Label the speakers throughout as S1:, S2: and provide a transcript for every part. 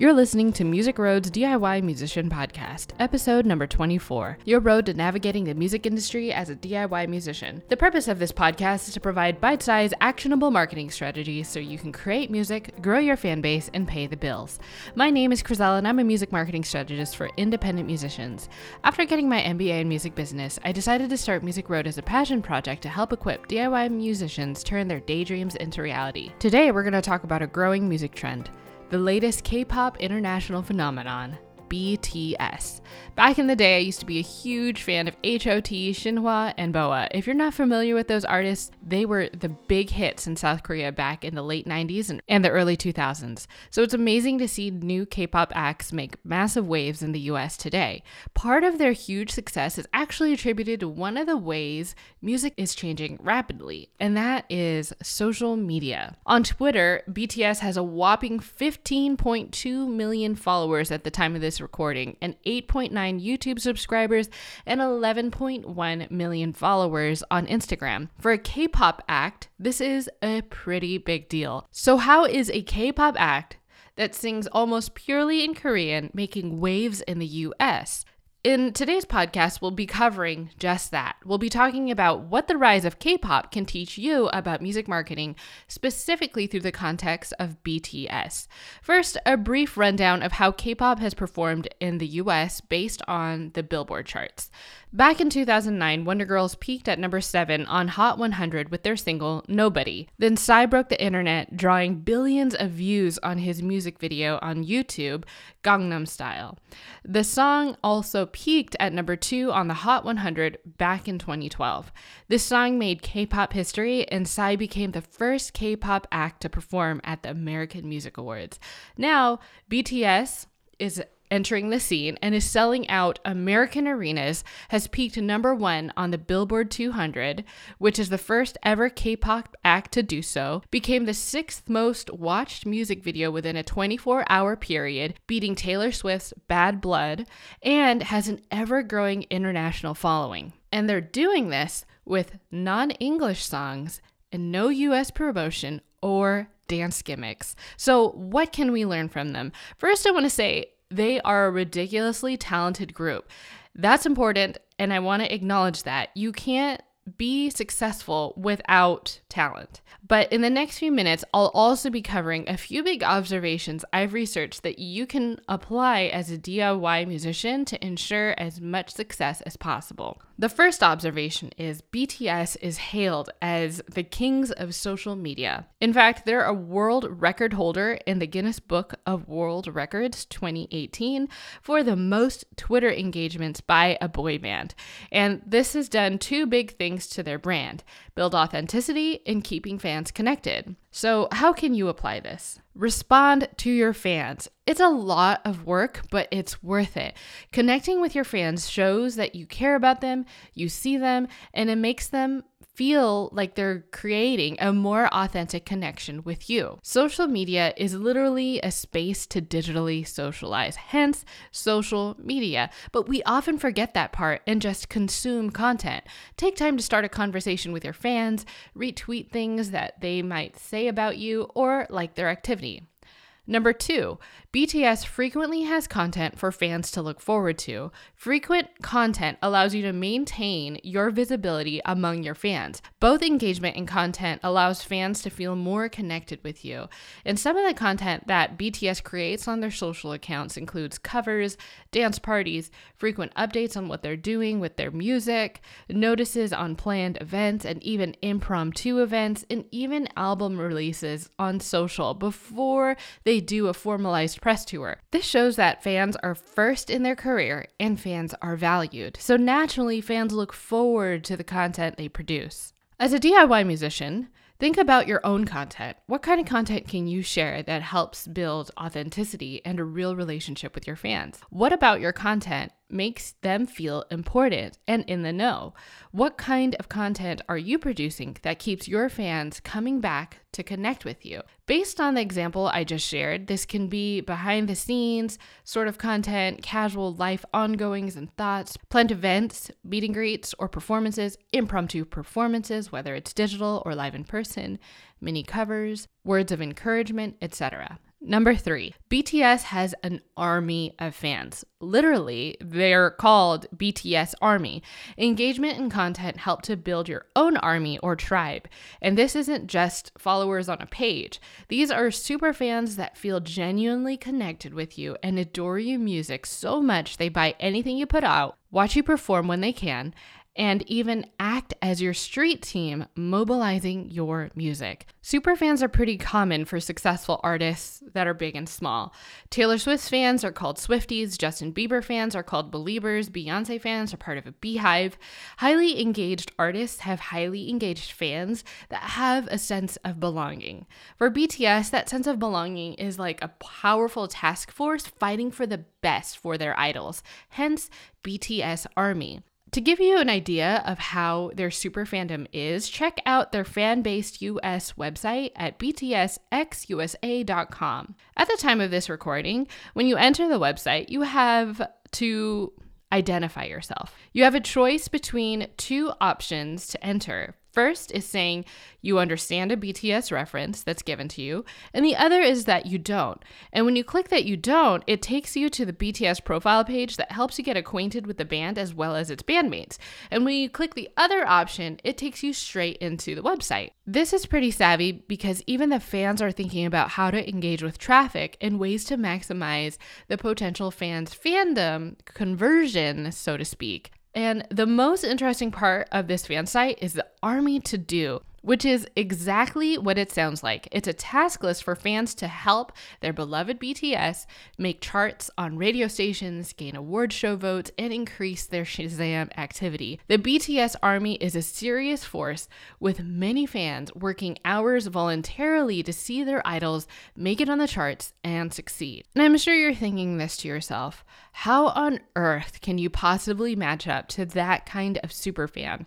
S1: You're listening to Music Road's DIY Musician Podcast, episode number 24 Your Road to Navigating the Music Industry as a DIY Musician. The purpose of this podcast is to provide bite sized, actionable marketing strategies so you can create music, grow your fan base, and pay the bills. My name is Crizella, and I'm a music marketing strategist for independent musicians. After getting my MBA in music business, I decided to start Music Road as a passion project to help equip DIY musicians turn their daydreams into reality. Today, we're going to talk about a growing music trend the latest K pop international phenomenon, BTS. Back in the day, I used to be a huge fan of HOT, Shinhwa, and BoA. If you're not familiar with those artists, they were the big hits in South Korea back in the late 90s and, and the early 2000s. So it's amazing to see new K pop acts make massive waves in the US today. Part of their huge success is actually attributed to one of the ways music is changing rapidly, and that is social media. On Twitter, BTS has a whopping 15.2 million followers at the time of this recording, and 8.9 YouTube subscribers, and 11.1 million followers on Instagram. For a K pop act, this is a pretty big deal. So, how is a K pop act that sings almost purely in Korean making waves in the US? In today's podcast, we'll be covering just that. We'll be talking about what the rise of K pop can teach you about music marketing, specifically through the context of BTS. First, a brief rundown of how K pop has performed in the US based on the Billboard charts. Back in 2009, Wonder Girls peaked at number 7 on Hot 100 with their single Nobody. Then Psy broke the internet, drawing billions of views on his music video on YouTube, Gangnam Style. The song also peaked at number 2 on the Hot 100 back in 2012. This song made K pop history, and Psy became the first K pop act to perform at the American Music Awards. Now, BTS is entering the scene and is selling out American arenas, has peaked number one on the Billboard 200, which is the first ever K pop act to do so, became the sixth most watched music video within a 24 hour period, beating Taylor Swift's Bad Blood, and has an ever growing international following. And they're doing this with non English songs and no US promotion or dance gimmicks. So, what can we learn from them? First, I want to say they are a ridiculously talented group. That's important, and I want to acknowledge that. You can't be successful without talent. But in the next few minutes, I'll also be covering a few big observations I've researched that you can apply as a DIY musician to ensure as much success as possible. The first observation is BTS is hailed as the kings of social media. In fact, they're a world record holder in the Guinness Book of World Records 2018 for the most Twitter engagements by a boy band. And this has done two big things to their brand build authenticity and keeping fans connected. So, how can you apply this? Respond to your fans. It's a lot of work, but it's worth it. Connecting with your fans shows that you care about them, you see them, and it makes them feel like they're creating a more authentic connection with you. Social media is literally a space to digitally socialize, hence social media. But we often forget that part and just consume content. Take time to start a conversation with your fans, retweet things that they might say about you, or like their activity. Number two, BTS frequently has content for fans to look forward to. Frequent content allows you to maintain your visibility among your fans. Both engagement and content allows fans to feel more connected with you. And some of the content that BTS creates on their social accounts includes covers, dance parties, frequent updates on what they're doing with their music, notices on planned events, and even impromptu events, and even album releases on social before they do a formalized press tour. This shows that fans are first in their career and fans are valued. So naturally, fans look forward to the content they produce. As a DIY musician, Think about your own content. What kind of content can you share that helps build authenticity and a real relationship with your fans? What about your content makes them feel important and in the know. What kind of content are you producing that keeps your fans coming back to connect with you? Based on the example I just shared, this can be behind the scenes sort of content, casual life ongoings and thoughts, planned events, meet and greets, or performances, impromptu performances, whether it's digital or live in person, mini covers, words of encouragement, etc. Number three, BTS has an army of fans. Literally, they're called BTS Army. Engagement and content help to build your own army or tribe. And this isn't just followers on a page, these are super fans that feel genuinely connected with you and adore your music so much they buy anything you put out, watch you perform when they can, and even act as your street team, mobilizing your music. Superfans are pretty common for successful artists that are big and small. Taylor Swift fans are called Swifties, Justin Bieber fans are called Beliebers, Beyonce fans are part of a beehive. Highly engaged artists have highly engaged fans that have a sense of belonging. For BTS, that sense of belonging is like a powerful task force fighting for the best for their idols, hence BTS Army. To give you an idea of how their super fandom is, check out their fan based US website at btsxusa.com. At the time of this recording, when you enter the website, you have to identify yourself. You have a choice between two options to enter First is saying you understand a BTS reference that's given to you, and the other is that you don't. And when you click that you don't, it takes you to the BTS profile page that helps you get acquainted with the band as well as its bandmates. And when you click the other option, it takes you straight into the website. This is pretty savvy because even the fans are thinking about how to engage with traffic and ways to maximize the potential fans' fandom conversion, so to speak. And the most interesting part of this fan site is the army to do which is exactly what it sounds like. It's a task list for fans to help their beloved BTS make charts on radio stations, gain award show votes, and increase their Shazam activity. The BTS Army is a serious force with many fans working hours voluntarily to see their idols make it on the charts and succeed. And I'm sure you're thinking this to yourself how on earth can you possibly match up to that kind of super fan?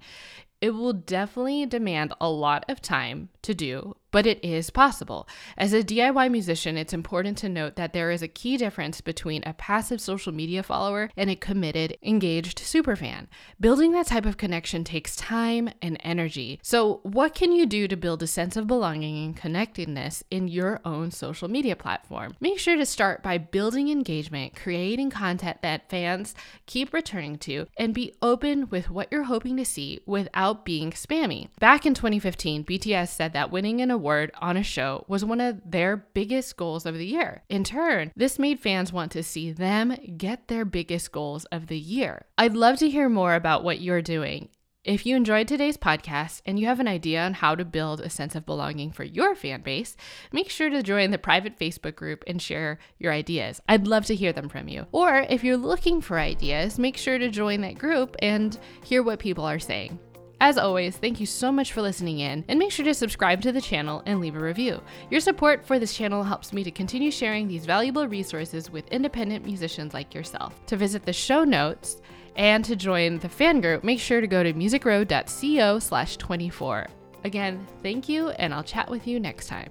S1: It will definitely demand a lot of time to do, but it is possible. As a DIY musician, it's important to note that there is a key difference between a passive social media follower and a committed, engaged superfan. Building that type of connection takes time and energy. So, what can you do to build a sense of belonging and connectedness in your own social media platform? Make sure to start by building engagement, creating content that fans keep returning to, and be open with what you're hoping to see without being spammy. Back in 2015, BTS said that winning an award on a show was one of their biggest goals of the year. In turn, this made fans want to see them get their biggest goals of the year. I'd love to hear more about what you're doing. If you enjoyed today's podcast and you have an idea on how to build a sense of belonging for your fan base, make sure to join the private Facebook group and share your ideas. I'd love to hear them from you. Or if you're looking for ideas, make sure to join that group and hear what people are saying. As always, thank you so much for listening in, and make sure to subscribe to the channel and leave a review. Your support for this channel helps me to continue sharing these valuable resources with independent musicians like yourself. To visit the show notes and to join the fan group, make sure to go to musicrow.co slash 24. Again, thank you, and I'll chat with you next time.